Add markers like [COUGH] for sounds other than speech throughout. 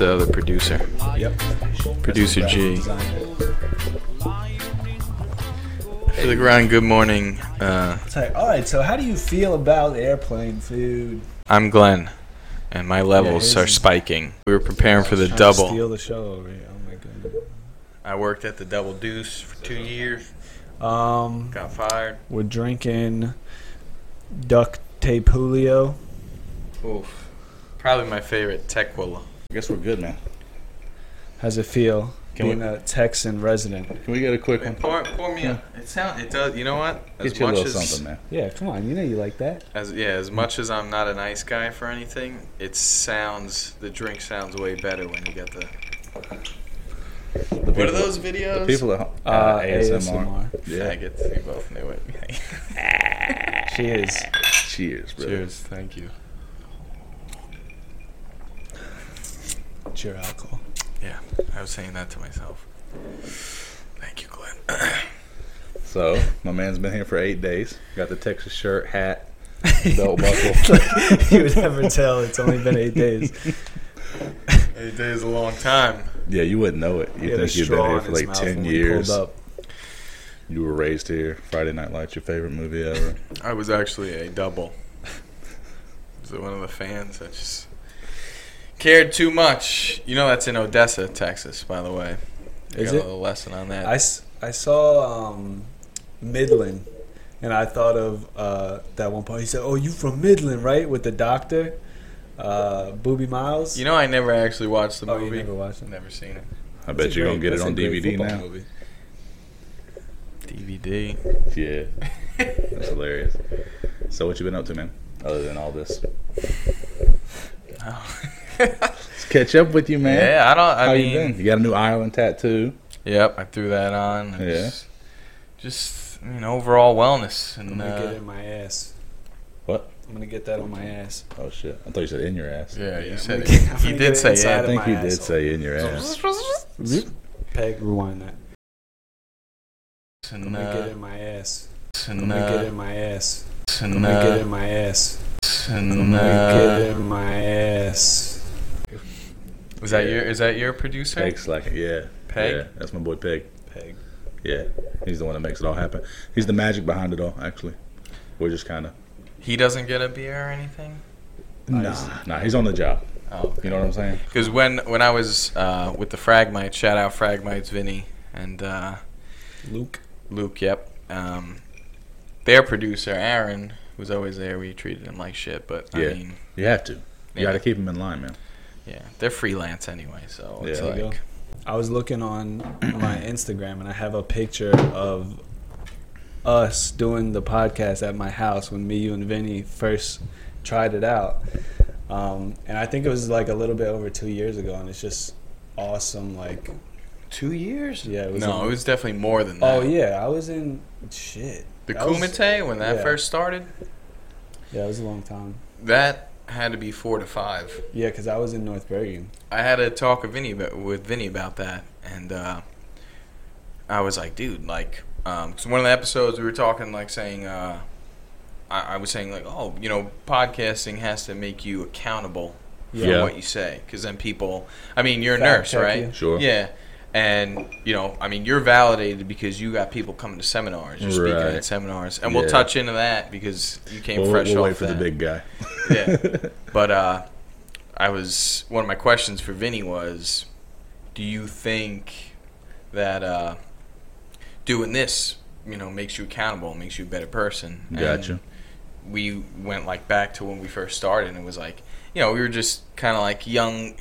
The other producer. Yep. Producer G. Designed it. I feel like we're on Good Morning. Uh, It's like, all right. So, how do you feel about airplane food? I'm Glenn, and my levels are spiking. We were preparing for the Trying to double. Steal the show over here. Oh my goodness. I worked at the Double Deuce for two years. Um, Got fired. we're drinking duct tape Julio. Oof. Probably my favorite Tequila. I guess we're good, man. How's it feel Can being we- a Texan resident? Can we get a quick one? pour, pour me a. It sound. It does. You know what? As Get you a much little as something, man. Yeah, come on. You know you like that. as yeah, as much as I'm not a nice guy for anything, it sounds. The drink sounds way better when you get the. The What are people- those videos? The people at home. Uh, ASMR. ASMR. Yeah. Faggots. We both knew it. Cheers. Cheers, bro. Cheers. Thank you. It's your alcohol. Yeah, I was saying that to myself. Thank you, Glenn. [CLEARS THROAT] So, my man's been here for eight days. Got the Texas shirt, hat, [LAUGHS] belt buckle. [LAUGHS] you would never tell. It's only been eight days. [LAUGHS] Eight days is a long time. Yeah, you wouldn't know it. He You had a think you've been here in for his like mouth 10 when we years. up. You were raised here. Friday Night Lights, your favorite movie ever. I was actually a double. So one of the fans that just cared too much. You know that's in Odessa, Texas, by the way. I Is got it? a little lesson on that. I, s- I saw um, Midland, and I thought of uh, that one part. He said, "Oh, you from Midland, right?" With the doctor, uh, Boobie Miles. you know, I never actually watched the oh, movie. you never watched it. Never seen it. I That's bet you're gonna get it on DVD now. movie. DVD. Yeah. That's hilarious. So, what you been up to, man? Other than all this? Oh. [LAUGHS] Let's catch up with you, man. yeah, I don't. I How mean, you been? You got a new Ireland tattoo. Yep, I threw that on. and Yeah. Just, just you know, overall wellness I'm and gonna get it uh, in my ass. What? I'm gonna get that on my ass. Oh, shit. I thought you said in your ass. yeah, you I'm said gonna it. get- I'm You did say inside I think my you did asshole. say in your ass. Peg, rewind that. I'm gonna get uh, in my ass. I'm gonna get uh, in my ass. I'm gonna get in uh, my ass. I'm gonna get uh, it in my ass. Is that your is that your producer? Peg Slacker, yeah. Peg? Yeah, that's my boy Peg. Peg. Yeah, he's the one that makes it all happen. He's the magic behind it all, actually. We're just kind of. He doesn't get a beer or anything. Nah, nah, he's on the job. Oh, You know what I'm saying? Because when when I was uh, with the Fragmites, shout out Fragmites, Vinny and uh, Luke. Luke. Yep. Um, their producer Aaron was always there. We treated him like shit, but Yeah. I mean, You have to. You Yeah. got to keep him in line, man. Yeah, they're freelance anyway, so it's Yeah. There you like go. I was looking on [CLEARS THROAT] my Instagram and I have a picture of us doing the podcast at my house when me, you, and Vinny first tried it out. Um, and I think it was like a little bit over two years ago, and it's just awesome. Like, two years. yeah, it was. no, in- it was definitely more than that. Oh yeah, I was in shit. The That was- Kumite when that yeah. first started, Yeah, it was a long time. that had to be four to five. Yeah, because I was in North Bergen. I had a talk with Vinny about, with Vinny about that, and uh, I was like, dude, like, um 'cause one of the episodes we were talking, like, saying, uh, I, I was saying, like, oh, you know, podcasting has to make you accountable for Yeah. what you say, because then people, I mean, you're a nurse, right? you. Sure. Yeah. And you know, I mean, you're validated because you got people coming to seminars. You're speaking Right. at seminars, and we'll touch into that because you came We'll, fresh we'll off wait for the big guy. Yeah. [LAUGHS] But uh, I was one of my questions for Vinny was, do you think that uh, doing this, you know, makes you accountable, makes you a better person? And Gotcha. we went like back to when we first started, and it was like, you know, we were just kind of like young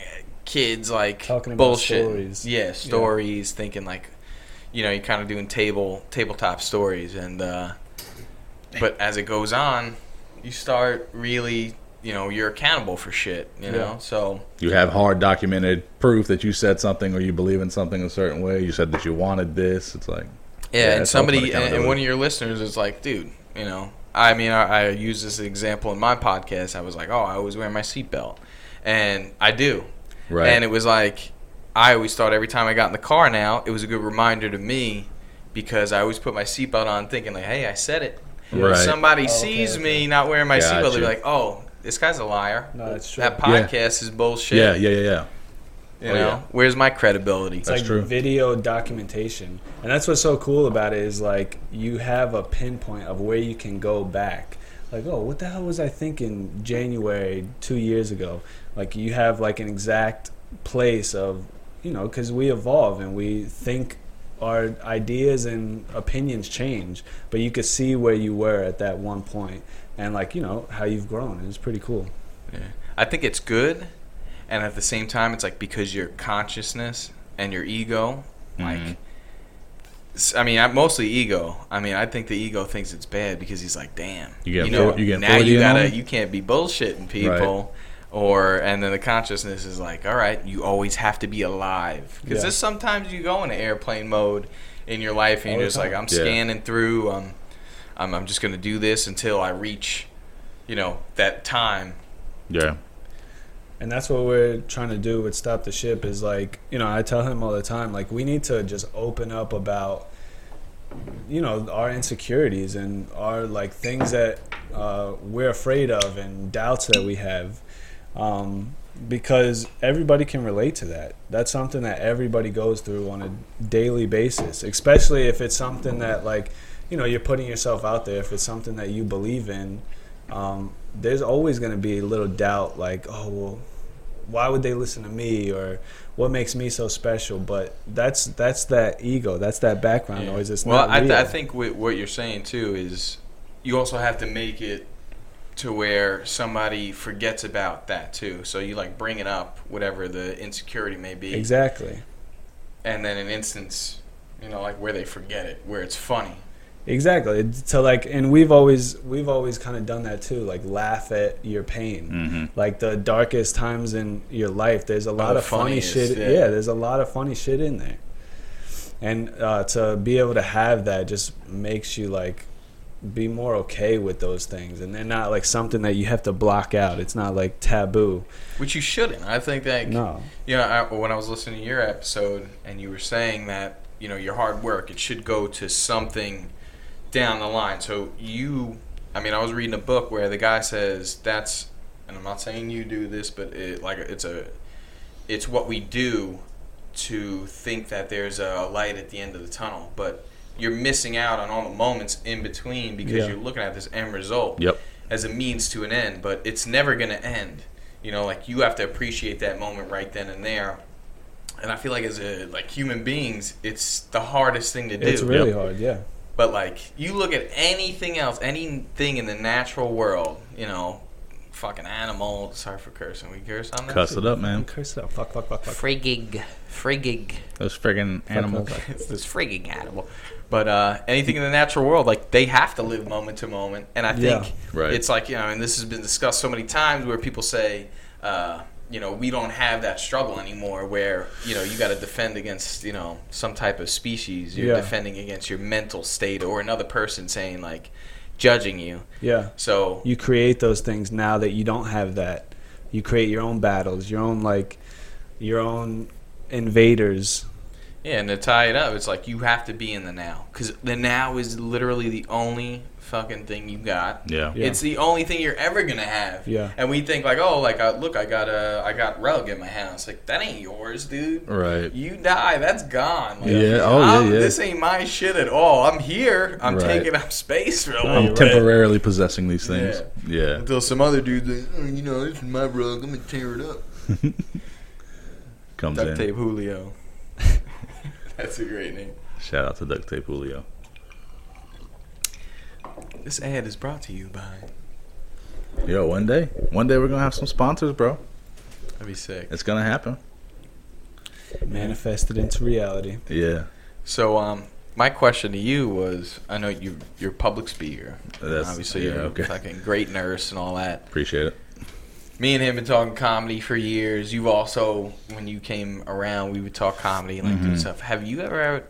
kids, like Talking about bullshit. stories. Yeah, stories. Thinking like, you know, you're kind of doing table tabletop stories, and uh, but as it goes on, you start really, you know, you're accountable for shit. You know, Yeah. so You have hard documented proof that you said something or you believe in something a certain way. You said that you wanted this. It's like, Yeah, Yeah, and somebody and, and one of your listeners is like, dude, you know, I mean, I, I use this example in my podcast. I was like, oh, I always wear my seatbelt, and I do. Right. And it was like, I always thought every time I got in the car now, it was a good reminder to me because I always put my seatbelt on thinking like, hey, I said it. Right. If somebody Oh, okay, sees okay. me not wearing my seatbelt, they're be like, oh, this guy's a liar. No, that's true. That Yeah. podcast is bullshit. yeah, yeah, yeah, yeah. You Oh, know, yeah. where's my credibility? It's That's like true. video documentation, and that's what's so cool about it is like you have a pinpoint of where you can go back. Like, oh, what the hell was I thinking January two years ago? Like, you have like an exact place of, you know, because we evolve and we think our ideas and opinions change, but you could see where you were at that one point and like you know how you've grown. It's pretty cool. Yeah. I think it's good, and at the same time, it's like because your consciousness and your ego, like, Mhm. s- I mean, I, mostly ego. I mean, I think the ego thinks it's bad because he's like, damn, You get know, for- you get now you gotta, on you can't be bullshitting people. Or and then the consciousness is like, all right, you always have to be alive because Yeah. there's sometimes you go into airplane mode in your life and All you're just like. I'm Yeah. scanning through, um, I'm, I'm just gonna do this until I reach, you know, that time Yeah. And that's what we're trying to do with Stop the Ship is like, you know, I tell him all the time, like, we need to just open up about, you know, our insecurities and our, like, things that uh, we're afraid of and doubts that we have. Um, because everybody can relate to that. That's something that everybody goes through on a daily basis, especially if it's something that, like, you know, you're putting yourself out there. If it's something that you believe in, um, there's always going to be a little doubt like oh well why would they listen to me or what makes me so special but that's that's that ego that's that background Yeah. noise it's well, not I, th- I think what, what you're saying too is you also have to make it to where somebody forgets about that too. So you like bring it up, whatever the insecurity may be, exactly and then an instance, you know, like where they forget it, where it's funny. Exactly so like and we've always we've always kind of done that too like laugh at your pain Mm-hmm. like the darkest times in your life there's a lot the of funny shit yeah. yeah. there's a lot of funny shit in there and uh, to be able to have that just makes you like be more okay with those things and they're not like something that you have to block out it's not like taboo Which you shouldn't. I think that no you know, I, when I was listening to your episode and you were saying that, you know, your hard work, it should go to something down the line. So you, I mean, I was reading a book where the guy says that's, and I'm not saying you do this, but it like it's a, it's what we do to think that there's a light at the end of the tunnel, but you're missing out on all the moments in between because Yeah. you're looking at this end result Yep. as a means to an end, but it's never going to end. You know, like you have to appreciate that moment right then and there. And I feel like as a like human beings, it's the hardest thing to do. it's really Yep. hard yeah But like you look at anything else, anything in the natural world, you know, fucking animal. Sorry for cursing. We curse on that. Cuss it up, man. curse it out fuck fuck fuck fuck Friggig, friggig. Those friggin' animals. fuck. it's this frigging animal. But uh, anything in the natural world, like they have to live moment to moment, and I think Yeah. Right. it's like you know, and this has been discussed so many times where people say, uh, you know, we don't have that struggle anymore, where you know you got to defend against you know some type of species, you're Yeah. defending against your mental state or another person saying like judging you. yeah So you create those things now that you don't have that you create your own battles your own like your own invaders Yeah, and to tie it up, it's like you have to be in the now because the now is literally the only fucking thing you got. Yeah. Yeah. It's the only thing you're ever gonna have. Yeah. And we think like, oh, like uh, look, I got a, I got rug in my house. Like that ain't yours, dude. Right. You die, that's gone. Like, Yeah. Oh, yeah, I'm- yeah. This ain't my shit at all. I'm here. I'm Right. taking up space for a little I'm bit. temporarily possessing these things. Yeah. Until some other dude's like, oh, you know, this is my rug. I'm gonna tear it up. [LAUGHS] Comes Duct in. tape Julio. [LAUGHS] that's a great name. Shout out to Duct Tape Julio. This ad is brought to you by. Yo, one day, one day we're gonna have some sponsors, bro. That'd be sick. It's gonna happen. manifested into reality Yeah. So, um, my question to you was: I know you you're a public speaker. That's- Obviously, yeah, you're okay. a fucking great nurse and all that. Appreciate it. Me and him been talking comedy for years. You've also, when you came around, we would talk comedy and like do Mhm. stuff. Have you ever had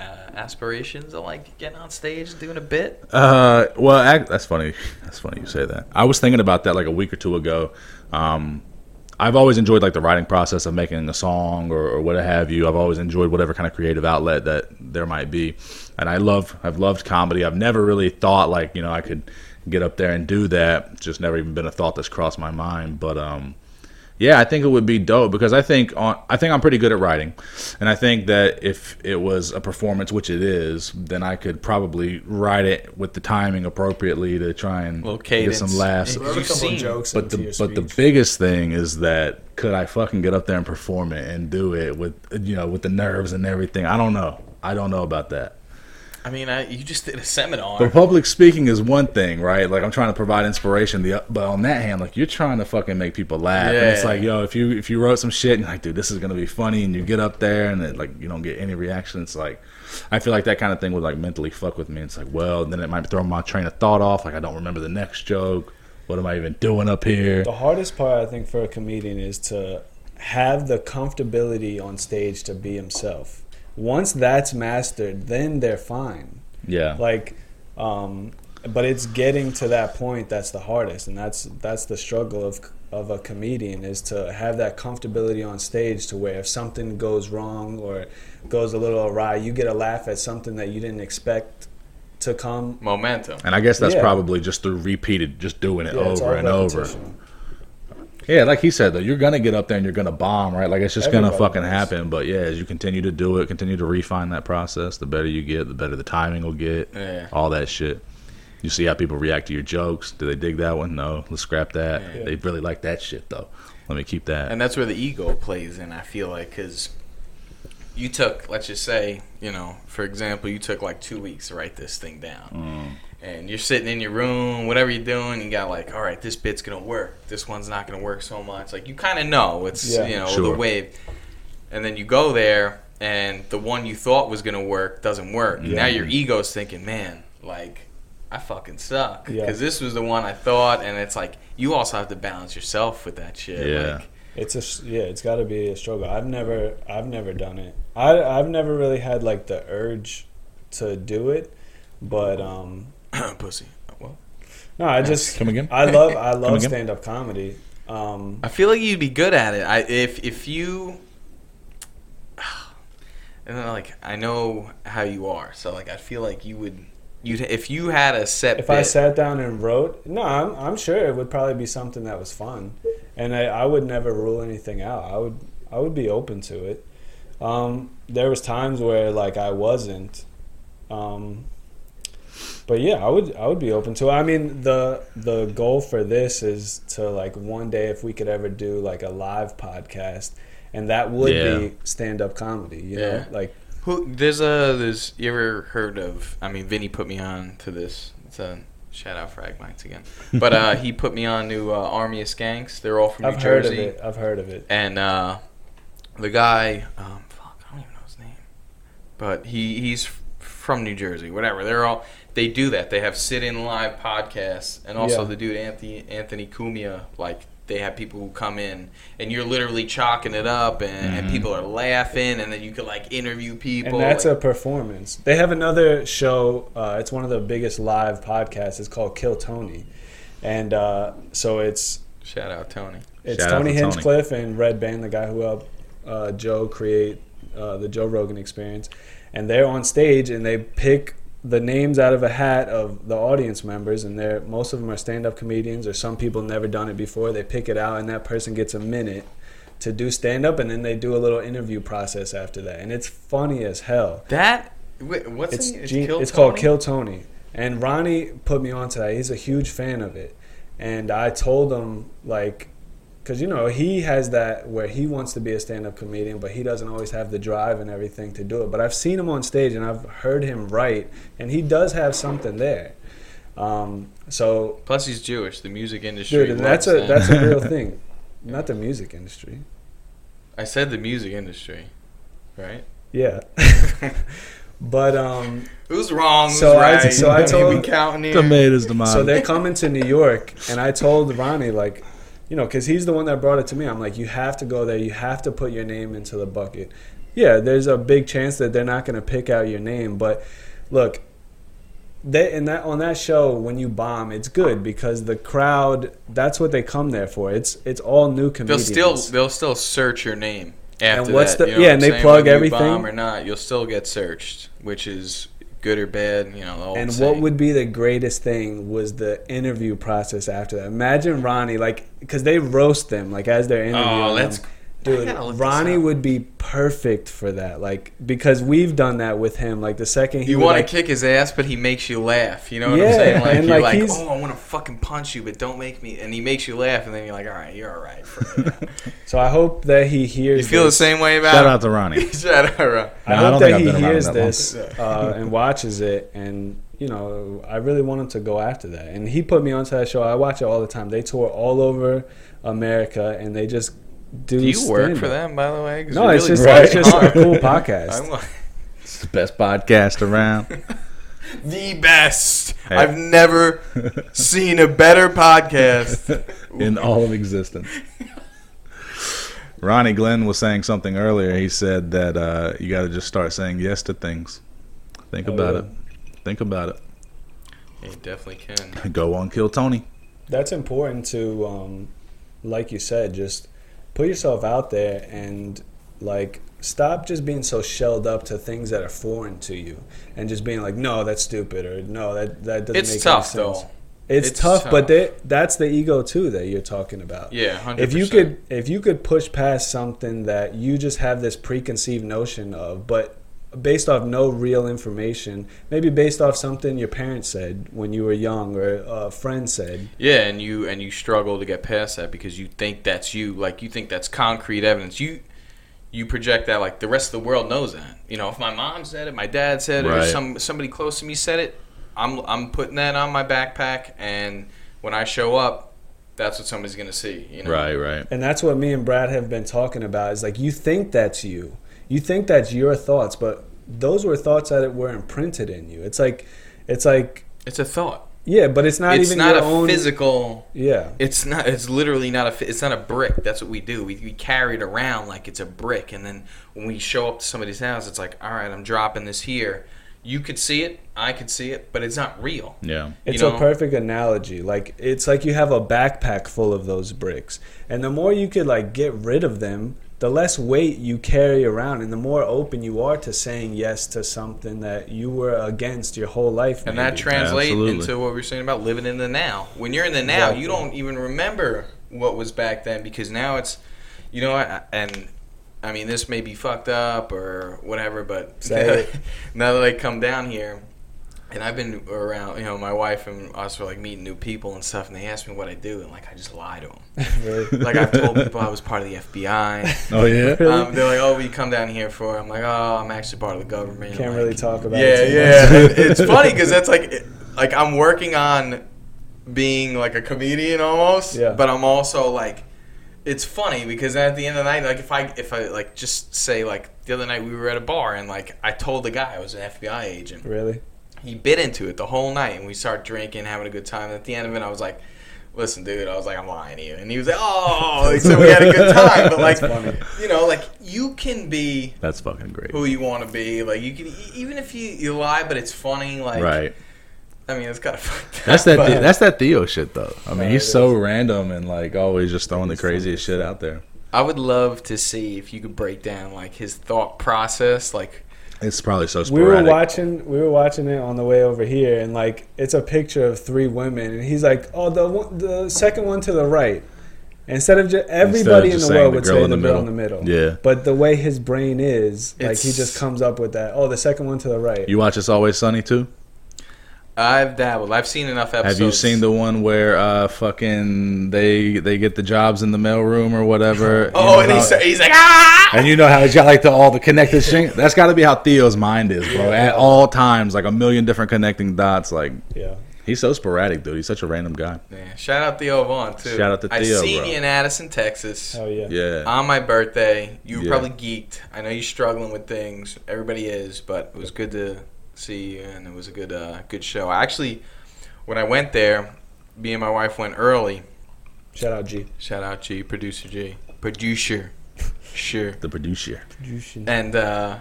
uh, aspirations of like getting on stage and doing a bit? Uh, well, ac that's funny. That's funny you say that. I was thinking about that like a week or two ago. Um, I've always enjoyed like the writing process of making a song or, or what have you. I've always enjoyed whatever kind of creative outlet that there might be, and I love. I've loved comedy. I've never really thought like you know I could get up there and do that. Just never even been a thought that's crossed my mind. But um, Yeah, I think it would be dope because I think on I think I'm pretty good at writing, and I think that if it was a performance, which it is, then I could probably write it with the timing appropriately to try and Little get some laughs. It- You've seen- jokes But the but the biggest thing is that could I fucking get up there and perform it and do it with you know with the nerves and everything? I don't know. I don't know about that. I mean, I, you just did a seminar. But public speaking is one thing, right? Like I'm trying to provide inspiration. The but on that hand, like you're trying to fucking make people laugh. yeah. And it's like, yo, if you if you wrote some shit and you're like, dude, this is gonna be funny, and you get up there and it, like you don't get any reaction, it's like, I feel like that kind of thing would like mentally fuck with me. It's like, well, then it might throw my train of thought off. Like I don't remember the next joke. What am I even doing up here? The hardest part, I think, for a comedian is to have the comfortability on stage to be himself. Once that's mastered, then they're fine. Yeah, Like, um, but it's getting to that point that's the hardest, and that's that's the struggle of of a comedian is to have that comfortability on stage to where if something goes wrong or goes a little awry, you get a laugh at something that you didn't expect to come. Momentum. and I guess that's Yeah. probably just through repeated, just doing it Yeah, over and over. Yeah, like he said though, you're gonna get up there and you're gonna bomb, right? Like it's just gonna fucking does. happen. But yeah, as you continue to do it, continue to refine that process, the better you get, the better the timing will get. Yeah. All that shit. You see how people react to your jokes. Do they dig that one? No. Let's scrap that. Yeah. They really like that shit though. Let me keep that. And that's where the ego plays in, I feel like, because you took, let's just say, you know, for example, you took like two weeks to write this thing down. Mm. And you're sitting in your room, whatever you're doing, you got like, all right, this bit's going to work. This one's not going to work so much. Like, you kind of know it's, Yeah. you know, Sure. the wave. And then you go there, and the one you thought was going to work doesn't work. Yeah. Now your ego's thinking, man, like, I fucking suck. Yeah. Because this was the one I thought, and it's like, you also have to balance yourself with that shit. Yeah. Like, It's a yeah. It's got to be a struggle. I've never I've never done it. I I've never really had like the urge to do it, but um [CLEARS THROAT] pussy. Well, no. I just Come again? I love I [CLEARS THROAT] love stand up comedy. Um, I feel like you'd be good at it. I if if you, [SIGHS] and then like I know how you are, so like I feel like you would. You if you had a set. if I sat down and wrote, no, I'm I'm sure it would probably be something that was fun, and I, I would never rule anything out. I would I would be open to it. Um, there was times where like I wasn't, um, but yeah, I would I would be open to it. I mean the the goal for this is to like one day if we could ever do like a live podcast, and that would Yeah. be stand up comedy. You Yeah. know, like Who there's a there's you ever heard of? I mean, Vinny put me on to this. It's a shout out Fragmites again, but uh, he put me on to uh, Army of Skanks. They're all from New I've heard Jersey. of it. I've heard of it. and uh, the guy, um, fuck, I don't even know his name, but he he's from New Jersey. Whatever. They're all they do that. They have sit-in live podcasts, and also Yeah. the dude Anthony Anthony Cumia, like they have people who come in, and you're literally chalking it up, and, and Mhm. people are laughing, and then you can like interview people. And that's like- a performance. They have another show. Uh, it's one of the biggest live podcasts. It's called Kill Tony, and uh, so it's shout out Tony. it's Shout Tony to Tony. Hinchcliffe and Redban, the guy who helped uh, Joe create uh, the Joe Rogan Experience, and they're on stage and they pick the names out of a hat of the audience members, and they're most of them are stand-up comedians or some people never done it before. They pick it out, and that person gets a minute to do stand-up, and then they do a little interview process after that, and it's funny as hell. That wait, what's It's it? Gene- Kill it's called Kill Tony, and Ronnie put me on to that. He's a huge fan of it, and I told him like, because you know he has that where he wants to be a stand-up comedian, but he doesn't always have the drive and everything to do it. But I've seen him on stage and I've heard him write, and he does have something there. Um, so, Plus, he's Jewish. The music industry. dude, and that's a loves that's a real thing, [LAUGHS] not the music industry. I said the music industry, right? Yeah, [LAUGHS] but um, Who's wrong? So who's I- so I told- we counting here. Tomatoes, tomatoes. So they're coming to New York, and I told Ronnie like, you know, because he's the one that brought it to me. I'm like, you have to go there. You have to put your name into the bucket. Yeah, there's a big chance that they're not going to pick out your name, but look, they in that on that show when you bomb, it's good because the crowd. That's what they come there for. It's it's all new comedians. They'll still they'll still search your name after what's that. the- you know yeah, what and they saying? plug Whether you bomb or not. You'll still get searched, which is good or bad. You know, the old And what would be the greatest thing was the interview process after that. Imagine Ronnie, like, because they roast them, like, as they're interviewing Oh, that's- them. Dude, gotta look this Ronnie would be perfect for that, like, because we've done that with him. Like the second he You would, want like, to kick his ass, but he makes you laugh. You know what Yeah, I'm saying? Like and, you're like, like, oh, I want to fucking punch you, but don't make me. And he makes you laugh, and then you're like, all right, you're all right. [LAUGHS] So I hope that he hears. you feel the same way about Shout out to Ronnie. [LAUGHS] Shout out, Ron. I No, I hope don't that think he hears that this uh, and watches it, and you know, I really want him to go after that. And he put me onto that show. I watch it all the time. They tour all over America, and they just do. Do you work stand-up. for them, by the way? No, it's really just Right. it's just a cool podcast. I'm like, It's the best podcast around. [LAUGHS] the best. Hey. I've never seen a better podcast. [LAUGHS] in all of existence. [LAUGHS] Ronnie Glenn was saying something earlier. He said that uh, you got to just start saying yes to things. Think Oh, about yeah. it. Think about it. You definitely can. Go on, kill Tony. That's important to, um, like you said, just put yourself out there and like stop just being so shelled up to things that are foreign to you and just being like, no, that's stupid or no, that that doesn't It's make tough any sense. though. It's, It's tough, tough. but they, that's the ego too that you're talking about. Yeah, hundred If you could, if you could push past something that you just have this preconceived notion of, but based off no real information, maybe based off something your parents said when you were young or a friend said, Yeah, and you and you struggle to get past that because you think that's you, like you think that's concrete evidence. You you project that like the rest of the world knows that. You know, if my mom said it, my dad said it, or some somebody close to me said it, I'm I'm putting that on my backpack, and when I show up, that's what somebody's gonna see. You know, Right, right. And that's what me and Brad have been talking about. Is like you think that's you, you think that's your thoughts, but those were thoughts that were imprinted in you. It's like, it's like, It's a thought. yeah, but it's not even it's even not your a own. physical. Yeah, It's not. It's literally not a. It's not a brick. That's what we do. We, we carry it around like it's a brick, and then when we show up to somebody's house, it's like, all right, I'm dropping this here. You could see it. I could see it, but it's not real. Yeah. it's you a perfect analogy. Like it's like you have a backpack full of those bricks, and the more you could like get rid of them, the less weight you carry around, and the more open you are to saying yes to something that you were against your whole life. And that translates Absolutely. into what we were saying about living in the now. When you're in the now, you don't even remember what was back then because now it's, you know, what, and I mean this may be fucked up or whatever, but [LAUGHS] now that I come down here, and I've been around, you know, my wife and us were like meeting new people and stuff, and they asked me what I do, and like I just lie to them. [LAUGHS] Really? [LAUGHS] Like I've told people I was part of the FBI. [LAUGHS] Oh yeah. Um, they're like, "Oh, you come down here for?" I'm like, "Oh, I'm actually part of the government." Can't I'm really talk about yeah, it. yeah. It's funny because that's like, it- like I'm working on being like a comedian almost, Yeah. but I'm also like, it's funny because at the end of the night, like if I if I like just say like the other night we were at a bar and like I told the guy I was an FBI agent, Really? He bit into it the whole night and we started drinking, having a good time. And at the end of it, I was like. Listen, dude. I was like, I'm lying to you, and he was like, "Oh," so we had a good [LAUGHS] time. But like, funny. you know, like you can be That's fucking great. who you want to be. Like you can, even if you, you lie, but it's funny. Like, right. I mean, it's kind of [LAUGHS] fucked up. That's that. that's that Theo shit, though. I mean, No, he's so random and like always just throwing the craziest shit out there. I would love to see if you could break down like his thought process. Like, It's probably so We were watching. We were watching it on the way over here, and like it's a picture of three women, and he's like, "Oh, the one, the second one to the right." Instead of just everybody in just the world the would say in the the girl in the middle. Yeah. But the way his brain is, like he just comes up with that. Oh, the second one to the right. You watch It's Always Sunny too? I've dabbled. I've seen enough episodes. Have you seen the one where uh fucking they they get the jobs in the mailroom or whatever? You Oh, know and how- he's, he's like, ah! and you know how he's got like the all the connected shit. That's got to be how Theo's mind is, bro. At all times, like a million different connecting dots. Like yeah. he's so sporadic, dude. He's such a random guy. Yeah, shout out Theo Von too. Shout out to I Theo, seen bro. you in Addison, Texas. Oh yeah. Yeah. on my birthday. You were Yeah. probably geeked. I know you're struggling with things. Everybody is, but it was good to see you, and it was a good, uh, good show. I actually, when I went there, me and my wife went early. Shout out G. Shout out G, producer G, producer, sure. the producer. Producer. And uh,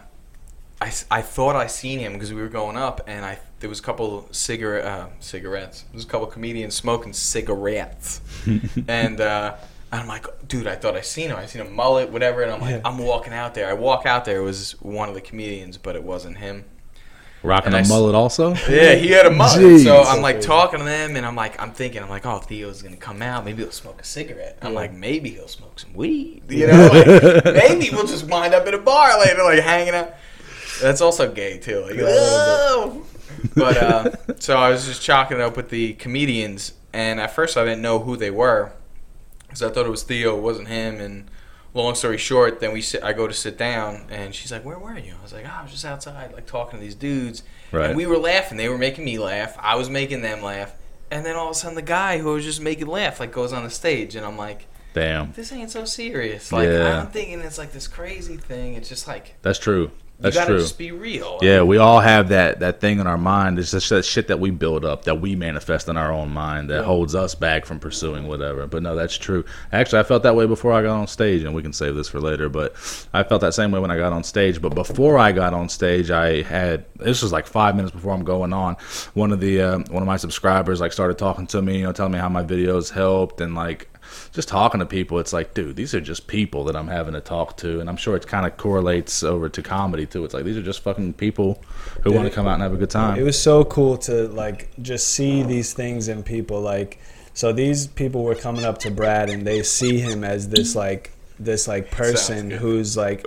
I, s- I thought I seen him because we were going up, and I there was a couple cigarette uh, cigarettes. There was a couple comedians smoking cigarettes, [LAUGHS] and uh, I'm like, dude, I thought I seen him. I seen a mullet, whatever, and I'm like, Yeah. I'm walking out there. I walk out there. It was one of the comedians, but it wasn't him. Rocking And I a s- mullet also. Yeah, he had a mullet. Jeez. So I'm like talking to them, and I'm like, I'm thinking, I'm like, oh, Theo's gonna come out. Maybe he'll smoke a cigarette. I'm like, maybe he'll smoke some weed. [LAUGHS] You know, like, maybe we'll just wind up at a bar later, like hanging out. That's also gay too. Like, Yeah, a little oh. But uh, [LAUGHS] so I was just chalking it up with the comedians, and at first I didn't know who they were, because I thought it was Theo. It wasn't him, and. Long story short, then we sit. I go to sit down, and she's like, "Where were you?" I was like, "Oh, I was just outside, like talking to these dudes." Right. And we were laughing. They were making me laugh. I was making them laugh. And then all of a sudden, the guy who was just making laugh like goes on the stage, and I'm like, Damn, "This ain't so serious." Like Yeah. I'm thinking it's like this crazy thing. It's just like that's true. That's you gotta true. just be real. Yeah, we all have that that thing in our mind. It's just that shit that we build up, that we manifest in our own mind, that Yeah. holds us back from pursuing whatever. But no, that's true. Actually, I felt that way before I got on stage, and we can save this for later. But I felt that same way when I got on stage. But before I got on stage, I had this was like five minutes before I'm going on. One of the uh, one of my subscribers like started talking to me, you know, telling me how my videos helped, and like just talking to people, it's like, dude, these are just people that I'm having to talk to, and I'm sure it kind of correlates over to comedy too. It's like these are just fucking people who want to come out and have a good time. It was so cool to like just see these things in people. Like, so these people were coming up to Brad and they see him as this like this like person who's like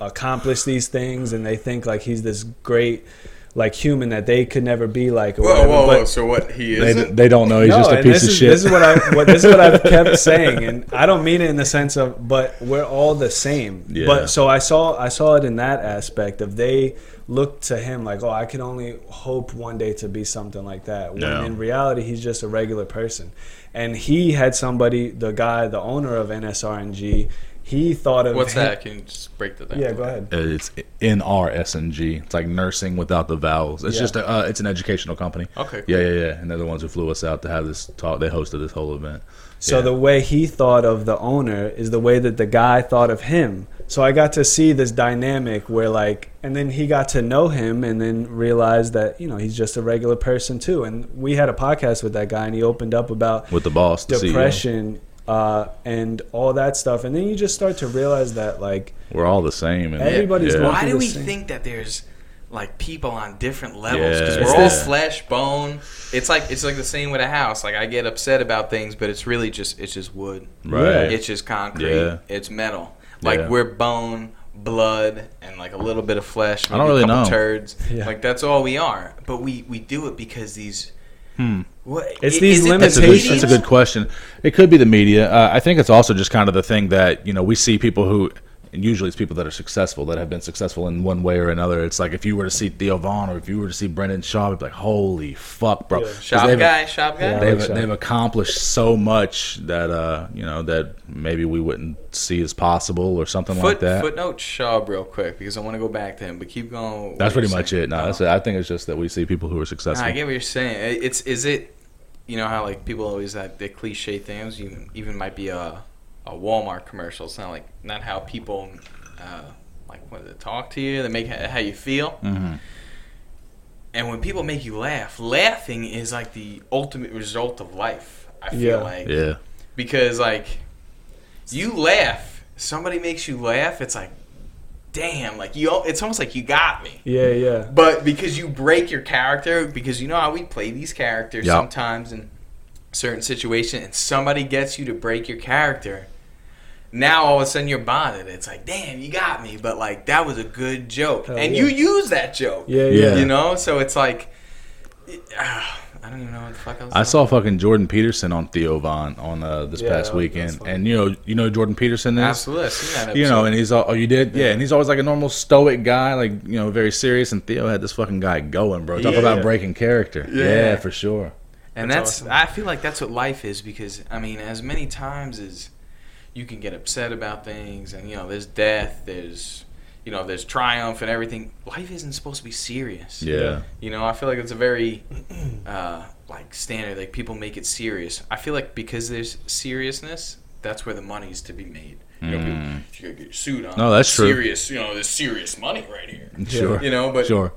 accomplished these things, and they think like he's this great like human that they could never be like. Or Whoa, whatever. whoa, but whoa! So what he isn't? they don't know he's no, just a piece this of is, shit. This is what I [LAUGHS] what this is what I've kept saying, and I don't mean it in the sense of, but we're all the same. Yeah. But so I saw I saw it in that aspect of they looked to him like, oh, I can only hope one day to be something like that. When Yeah. in reality, he's just a regular person, and he had somebody, the guy, the owner of NRSNG, he thought of What's him- that? Can you just break the down? Yeah, go ahead. Uh, It's N R S N G. It's like nursing without the vowels. It's Yeah. just a, uh, it's an educational company. Okay. Yeah, yeah, yeah. And they're the ones who flew us out to have this talk. They hosted this whole event. So Yeah. the way he thought of the owner is the way that the guy thought of him. So I got to see this dynamic where like and then he got to know him and then realized that, you know, he's just a regular person too. And we had a podcast with that guy and he opened up about with the boss, the CEO. depression uh, and all that stuff. And then you just start to realize that like We're all the same. And Everybody's yeah. Why do we same. think that there's like people on different levels? Because Yeah. we're all flesh, bone. It's like it's like the same with a house. Like I get upset about things, but it's really just it's just wood. Right. It's just concrete. Yeah. It's metal. Like Yeah. we're bone, blood, and like a little bit of flesh. I don't really a know. Turds. Yeah. Like that's all we are. But we we do it because these. Hmm. What, It's i- these is it the That's a, good, that's a good question. It could be the media. Uh, I think it's also just kind of the thing that you know we see people who, and usually it's people that are successful that have been successful in one way or another. It's like if you were to see Theo Von or if you were to see Brendan Schaub, it'd be like, holy fuck, bro. Yeah. 'Cause Shop they've- guy, shop guy. Yeah. They've, like they've accomplished so much that uh you know that maybe we wouldn't see as possible or something like that. footnote Schaub real quick because I want to go back to him, but keep going. That's pretty much saying. it. No, Oh. that's it. I think it's just that we see people who are successful. I get what you're saying. It's is it, you know how like people always that the cliche things. You even might be a a Walmart commercial. It's not like not how people uh, like when they talk to you. They make how you feel. hmm And when people make you laugh, laughing is like the ultimate result of life. I feel Yeah. like Yeah. because like you laugh, somebody makes you laugh. It's like, damn, like you. It's almost like you got me. Yeah, yeah. But because you break your character, because you know how we play these characters Yeah. sometimes in certain situation and somebody gets you to break your character, now all of a sudden you're bonded. It's like, damn, you got me. But like that was a good joke, Hell and yeah. you use that joke. Yeah, Yeah. yeah. You know, so it's like, ah, [SIGHS] I don't even know what the fuck I was. I saw fucking Jordan Peterson on Theo Von on uh, this Yeah, past weekend, and you know, you know who Jordan Peterson is. Absolutely, I've seen that You know, and he's all, oh, you did, yeah. and he's always like a normal stoic guy, like you know, very serious. And Theo had this fucking guy going, bro. Talk Yeah. about breaking character. Yeah. Yeah, for sure. And That's that's, awesome. I feel like that's what life is because I mean, as many times as you can get upset about things, and you know, there's death, there's you know, there's triumph and everything. Life isn't supposed to be serious. Yeah, You know, I feel like it's a very uh, like standard. Like people make it serious. I feel like because there's seriousness, that's where the money's to be made. You know, people, Mm. you gotta get your suit on. No, that's true. Serious, you know, there's serious money right here. sure. You know, but sure.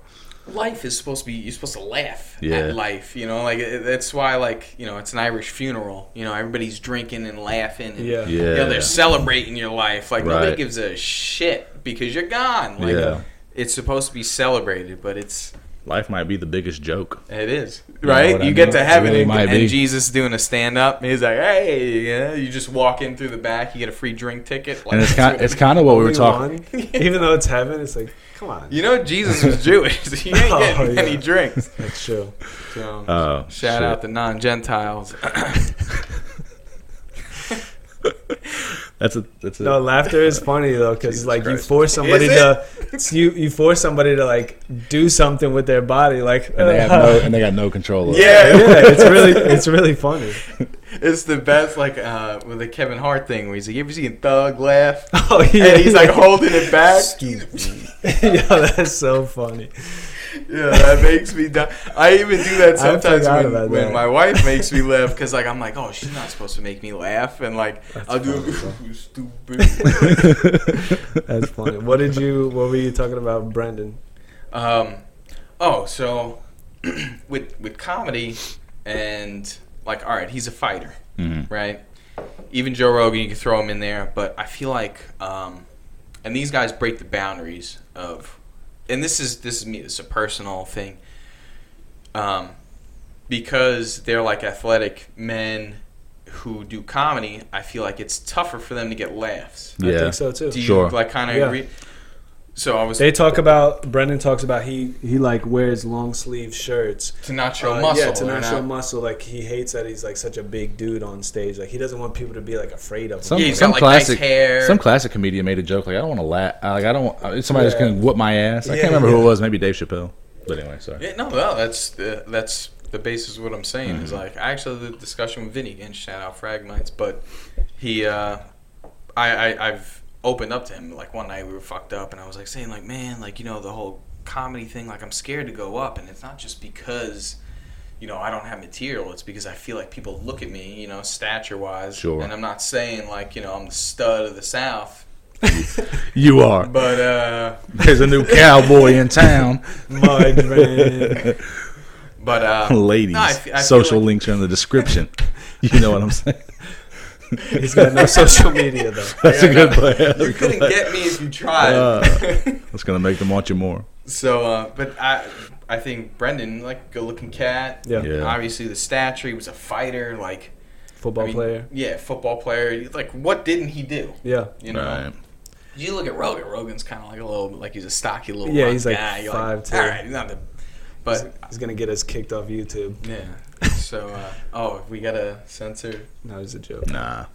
Life is supposed to be you're supposed to laugh Yeah. at life you know like it- that's why like you know it's an irish funeral you know everybody's drinking and laughing and Yeah. you Yeah. know they're celebrating your life like nobody gives a shit because you're gone like Yeah. it's supposed to be celebrated but it's life might be the biggest joke. It is You know right. you get mean? to heaven really and, might and. Jesus doing a stand up. He's like, "Hey, yeah." You just walk in through the back. You get a free drink ticket. Like, And it's kind it's kind of what we were talking. one? [LAUGHS] Even though it's heaven, it's like, come on. you know, Jesus was [LAUGHS] Jewish. [LAUGHS] he ain't Oh, getting yeah. any drinks. That's true. So, Oh, shout shit. out the non-Gentiles. That's a that's a No, laughter is funny though, because Jesus like you force somebody to you you force somebody to like do something with their body, like and they have no [LAUGHS] and they got no control. Over it. Yeah. yeah, it's really it's really funny. [LAUGHS] It's the best, like uh, with the Kevin Hart thing, where he's like, "You ever seen Thug laugh?" [LAUGHS] Oh yeah, and he's like holding it back. yeah, that's so funny. Yeah, that makes me die. I even do that [LAUGHS] sometimes when, about when my wife [LAUGHS] makes me laugh because like I'm like, oh, she's not supposed to make me laugh, and like I'll do [LAUGHS] you stupid. That's funny. What did you? What were you talking about, Brendan? um, oh, so [CLEARS THROAT] with with comedy and like, all right, he's a fighter, Mhm. right? Even Joe Rogan, you can throw him in there, but I feel like, um, and these guys break the boundaries of, and this is this is me. It's a personal thing. Um, because they're like athletic men who do comedy, I feel like it's tougher for them to get laughs. I Yeah. think so too. Do you Sure. like kind of Yeah. agree? So I was They talk about Brendan talks about he he like wears long sleeve shirts. to not show Uh, muscle. Yeah, to or not show muscle. Like he hates that he's like such a big dude on stage. Like he doesn't want people to be like afraid of him. Some Yeah, he's some got, like, nice classic hair. some classic comedian made a joke like I don't want to laugh like I don't want uh, somebody's Yeah. gonna whoop my ass. I Yeah, can't remember who it was. Maybe Dave Chappelle. But anyway, sorry. Yeah, no, no, that's the, that's the basis of what I'm saying. Mm-hmm. Is like I actually had the discussion with Vinny again. Shout out Fragmites, but he, uh, I, I, I've opened up to him. Like one night we were fucked up, and I was like saying like, man, like you know the whole comedy thing. Like I'm scared to go up, and it's not just because. You know, I don't have material. It's because I feel like people look at me, you know, stature wise. Sure. And I'm not saying like, you know, I'm the stud of the South. [LAUGHS] You are. But uh [LAUGHS] There's a new cowboy in town. [LAUGHS] Man. but uh Ladies, no, I fe- I social like- links are in the description. You know what I'm saying? He's got no social media though. [LAUGHS] That's a good play. You couldn't get me if you tried. Uh, [LAUGHS] That's gonna make them want you more. So, uh, but I, I think Brendan, like, good-looking cat. Yeah. Yeah. Obviously, the stature. He was a fighter. Like, Football I mean, player. Yeah, football player. Like, what didn't he do? Yeah. You know. Right. You look at Rogan. Rogan's kind of like a little, like he's a stocky little. Yeah, he's like guy. You're 5'2". All right, he's not the. But He's gonna get us kicked off YouTube. yeah. So, uh, oh, we gotta censor. No, it's a joke. Nah,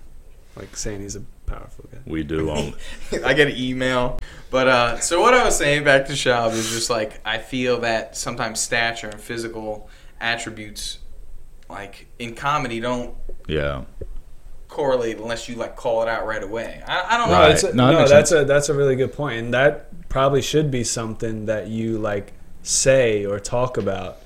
Like saying he's a powerful guy. we do. [LAUGHS] All, I get an email. But uh, so what I was saying back to Schaub is just like I feel that sometimes stature and physical attributes, like in comedy, don't yeah. correlate unless you like call it out right away. I, I don't No, know. Right. a, No, no, that's sense. a that's a really good point, and that probably should be something that you like say or talk about,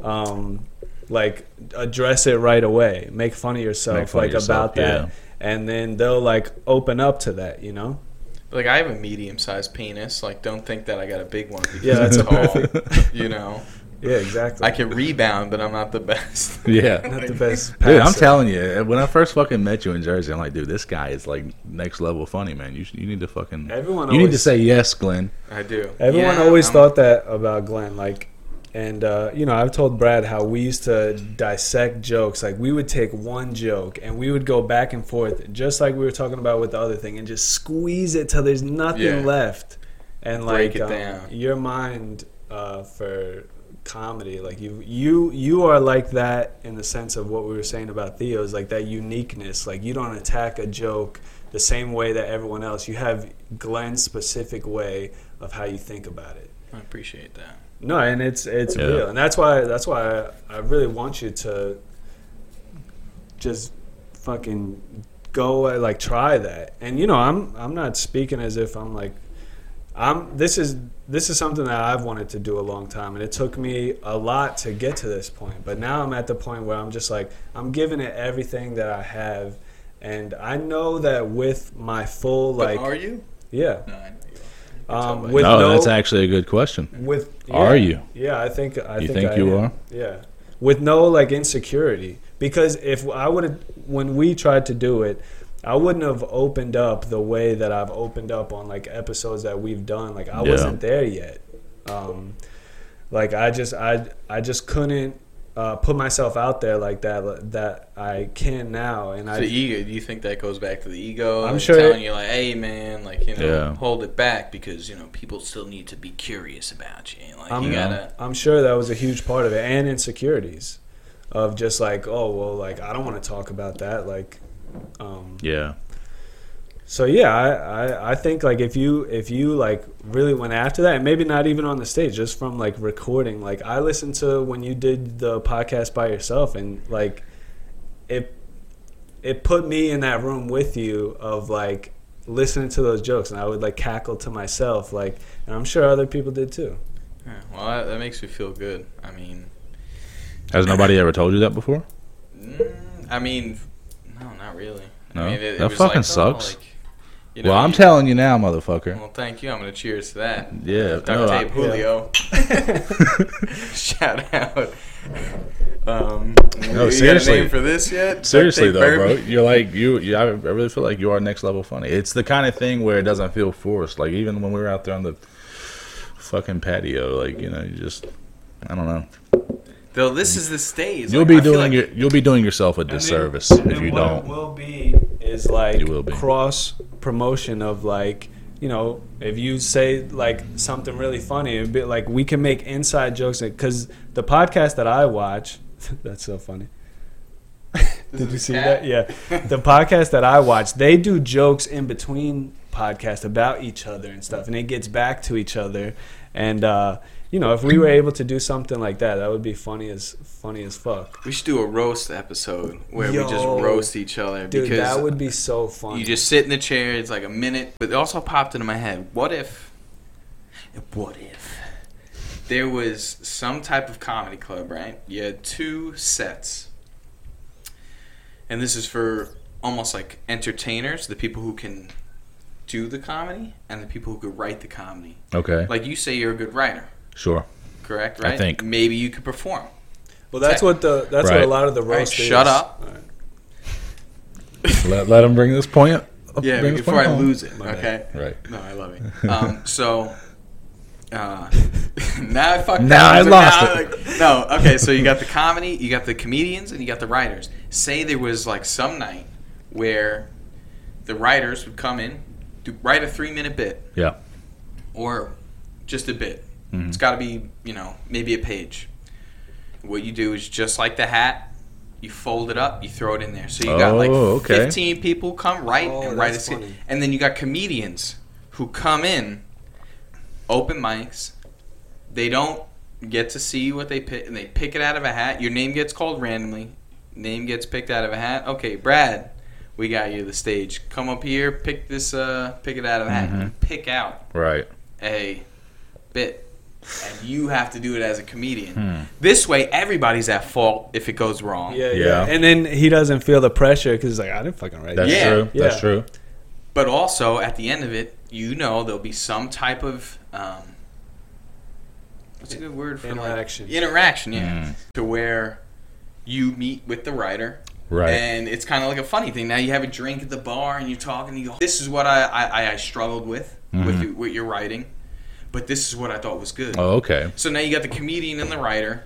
um, like address it right away, make fun of yourself, Make fun of like yourself, about that, yeah. and then they'll like open up to that, you know. Like I have a medium-sized penis. Like don't think that I got a big one because [LAUGHS] Yeah, that's it's [LAUGHS] tall. You know, Yeah, exactly. I can rebound, but I'm not the best. [LAUGHS] Yeah. Not the best. Dude, I'm telling you, eh, when I first fucking met you in Jersey, I'm like, dude, this guy is like next level funny, man. You you need to fucking Everyone you need to say yes, Glenn. I do. Everyone Yeah, always I'm- thought that about Glenn, like, and uh, you know, I've told Brad how we used to dissect jokes. Like, we would take one joke and we would go back and forth, just like we were talking about with the other thing, and just squeeze it till there's nothing Yeah. left. And Break like, it um, down. your mind uh, for comedy, like you, you, you are like that in the sense of what we were saying about Theo, is like that uniqueness. Like, you don't attack a joke the same way that everyone else. You have Glenn's specific way of how you think about it. I appreciate that. No, and it's it's Yeah. real, and that's why that's why I, I really want you to just fucking go like try that. And you know, I'm I'm not speaking as if I'm like I'm this is this is something that I've wanted to do a long time and it took me a lot to get to this point. But now I'm at the point where I'm just like I'm giving it everything that I have and I know that with my full But like are you? yeah. No, I know you are. Um, With with oh, no, that's actually a good question. with Are you? Yeah, I think I You think, think I you am. are? Yeah, with no like insecurity. Because if I would have, when we tried to do it, I wouldn't have opened up the way that I've opened up on like episodes that we've done. Like I Yeah. wasn't there yet. Um, like I just I I just couldn't uh, put myself out there like that that I can now, and So I ego, do you think that goes back to the ego? I'm like, sure telling it- you like, hey man, like you know, Yeah. hold it back because you know people still need to be curious about you. Like I'm, you gotta. I'm sure that was a huge part of it, and insecurities of just like, oh well, like I don't want to talk about that, like. Um, Yeah. So yeah, I, I I think like if you if you like really went after that, and maybe not even on the stage, just from like recording. Like I listened to when you did the podcast by yourself, and like it it put me in that room with you of like listening to those jokes, and I would like cackle to myself, like, and I'm sure other people did too. Yeah, well, that, that makes me feel good. I mean, Has nobody ever told you that before? mm, I mean, no, not really. No? I mean, it, it That was fucking like, oh, sucks. like, you well, I'm you- telling you now, motherfucker. Well, thank you. I'm gonna cheers to that. Yeah, Duct no, I- tape Julio. [LAUGHS] Shout out. Um, No, you seriously. got a name for this yet? Seriously tape though, bro, you're like you. you I I really feel like you are next level funny. It's the kind of thing where it doesn't feel forced. Like even when we were out there on the fucking patio, like you know, you just I don't know. Though this is the stage. You'll like, be I doing like- your you'll be doing yourself a And then- disservice and if you what don't. It will be is like You will be. cross promotion of like you know if you say like something really funny, it'd be like we can make inside jokes because the podcast that I watch, [LAUGHS] that's so funny. [LAUGHS] Did you see cat? that? Yeah, the podcast that I watch, they do jokes in between podcasts about each other and stuff, and it gets back to each other. And uh, you know, if we were able to do something like that, that would be funny as funny as fuck. We should do a roast episode where we just roast each other Dude, because that would be so funny. you just sit in the chair. It's like a minute, but it also popped into my head. What if? What if there was some type of comedy club, right? You had two sets, and this is for almost like entertainers, the people who can do the comedy, and the people who could write the comedy. Okay, Like you say, you're a good writer, sure. correct? I think. maybe you could perform. Well, that's what the that's what a lot of the right, roast is. shut up. All right. [LAUGHS] let let him bring this point. up- [LAUGHS] Yeah, bring before point I home. lose it. My Okay. Right. No, I love it. Um, [LAUGHS] so uh, now I fucked Now up. I lost now, it. like- no, okay. So you got the comedy, you got the comedians, and you got the writers. Say there was like some night where the writers would come in, do, write a three-minute bit Yeah. or just a bit. Mhm. It's got to be, you know, maybe a page. What you do is just like the hat, you fold it up, you throw it in there. So you got like Oh, okay. 15 people come write Oh, and write a that's skit. funny. And then you got comedians who come in, open mics. They don't get to see what they pick, and they pick it out of a hat. Your name gets called randomly. Name gets picked out of a hat. Okay, Brad, we got you the stage. Come up here, pick this, uh, pick it out of a hat. Mhm. Pick out Right. a bit and you have to do it as a comedian. Hmm. This way, everybody's at fault if it goes wrong. Yeah, Yeah. yeah, And then he doesn't feel the pressure because he's like, I didn't fucking write That's. Yeah. true. That's true. But also, at the end of it, you know there'll be some type of um, what's a good word for like- Interaction. interaction, yeah, Mm. to where you meet with the writer. Right. And it's kind of like a funny thing. Now you have a drink at the bar and you talk and you go, "This is what I I, I struggled with with Mhm. you, with your writing, but this is what I thought was good." Oh, okay. So now you got the comedian and the writer,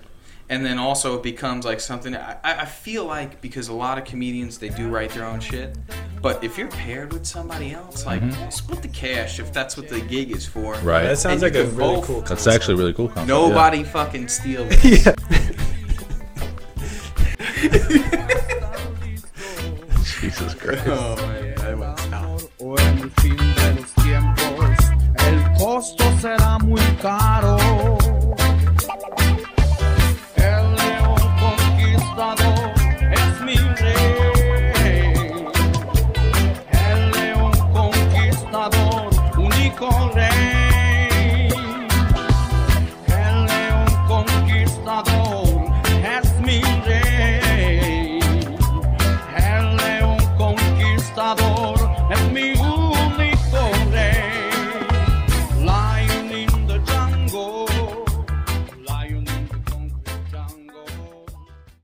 and then also it becomes like something. I, I I feel like because a lot of comedians they do write their own shit, but if you're paired with somebody else, like split the cash if that's what the gig is for. Mm-hmm. Right. That sounds And like a really both- cool. That's concept. actually really cool. Concept. Nobody fucking steal it. [LAUGHS] yeah. Yeah. [LAUGHS] [LAUGHS] Jesus Christ. oh my